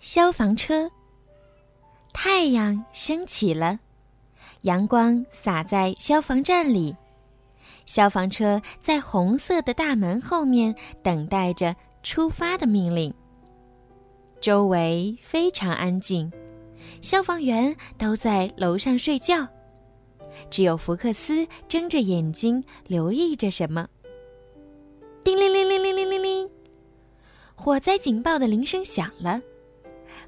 消防车。太阳升起了，阳光洒在消防站里，消防车在红色的大门后面等待着出发的命令。周围非常安静，消防员都在楼上睡觉，只有福克斯睁着眼睛留意着什么。叮铃铃铃铃铃铃铃，火灾警报的铃声响了。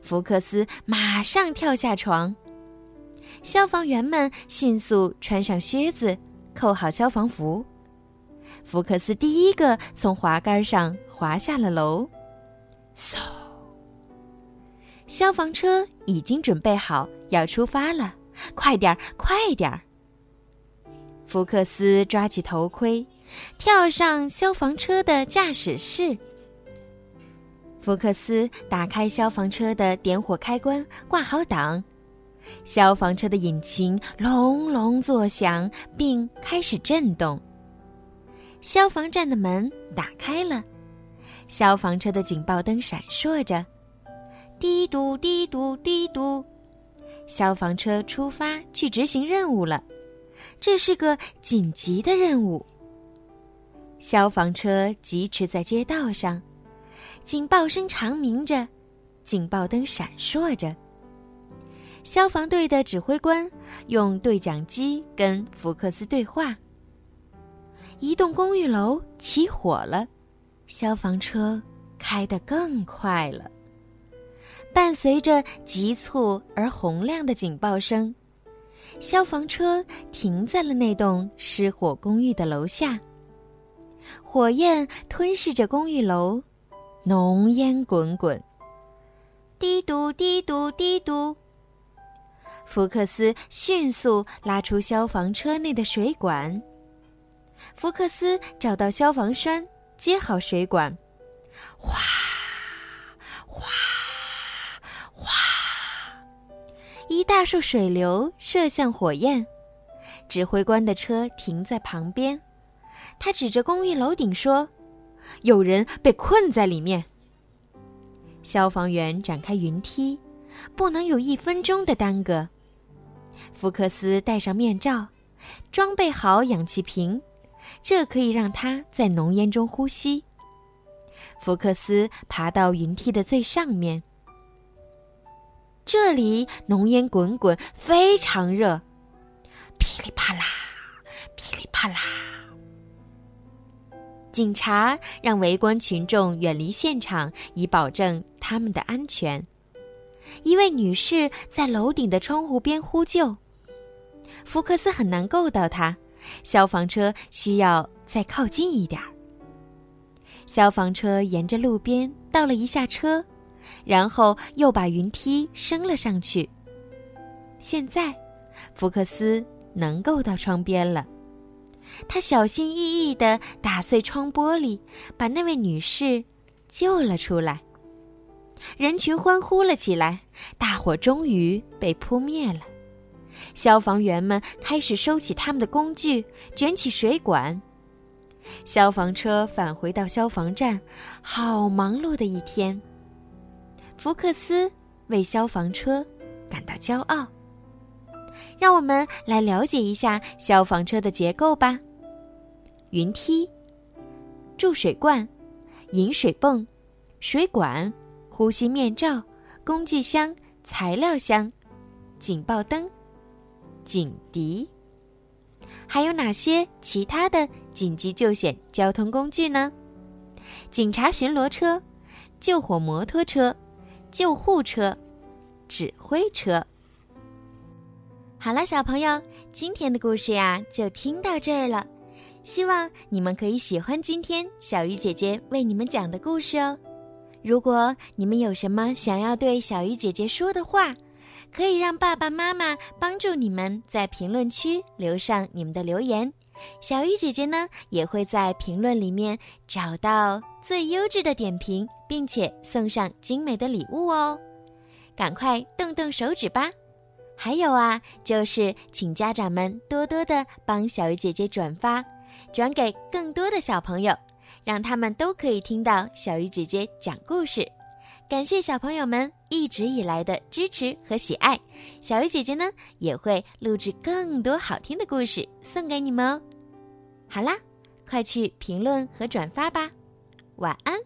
福克斯马上跳下床。消防员们迅速穿上靴子，扣好消防服。福克斯第一个从滑杆上滑下了楼。嗖！消防车已经准备好要出发了，快点儿，快点儿！福克斯抓起头盔，跳上消防车的驾驶室。福克斯打开消防车的点火开关，挂好档，消防车的引擎隆隆作响，并开始震动。消防站的门打开了，消防车的警报灯闪烁着。滴嘟滴嘟滴嘟，消防车出发去执行任务了。这是个紧急的任务。消防车疾驰在街道上，警报声长鸣着，警报灯闪烁着。消防队的指挥官用对讲机跟福克斯对话。一栋公寓楼起火了，消防车开得更快了。伴随着急促而洪亮的警报声，消防车停在了那栋失火公寓的楼下。火焰吞噬着公寓楼，浓烟滚滚。滴嘟滴嘟滴嘟。福克斯迅速拉出消防车内的水管。福克斯找到消防栓，接好水管，哗，哗。哗一大束水流射向火焰，指挥官的车停在旁边，他指着公寓楼顶说：“有人被困在里面。”消防员展开云梯，不能有一分钟的耽搁。福克斯戴上面罩，装备好氧气瓶，这可以让他在浓烟中呼吸。福克斯爬到云梯的最上面。这里浓烟滚滚，非常热，噼里啪啦，警察让围观群众远离现场，以保证他们的安全。一位女士在楼顶的窗户边呼救，福克斯很难够到她，消防车需要再靠近一点儿。消防车沿着路边倒了一下车。然后又把云梯升了上去。现在，福克斯能够到窗边了。他小心翼翼地打碎窗玻璃，把那位女士救了出来。人群欢呼了起来，大火终于被扑灭了。消防员们开始收起他们的工具，卷起水管。消防车返回到消防站，好忙碌的一天。福克斯为消防车感到骄傲。让我们来了解一下消防车的结构吧：云梯、注水罐、引水泵、水管、呼吸面罩、工具箱、材料箱、警报灯、警笛。还有哪些其他的紧急救险交通工具呢？警察巡逻车、救火摩托车。救护车、指挥车。好了，小朋友，今天的故事呀就听到这儿了。希望你们可以喜欢今天小鱼姐姐为你们讲的故事哦。如果你们有什么想要对小鱼姐姐说的话，可以让爸爸妈妈帮助你们在评论区留上你们的留言。小鱼姐姐呢，也会在评论里面找到最优质的点评，并且送上精美的礼物哦。赶快动动手指吧！还有啊，就是请家长们多多的帮小鱼姐姐转发，转给更多的小朋友，让他们都可以听到小鱼姐姐讲故事。感谢小朋友们一直以来的支持和喜爱，小鱼姐姐呢也会录制更多好听的故事送给你们哦。好啦，快去评论和转发吧，晚安。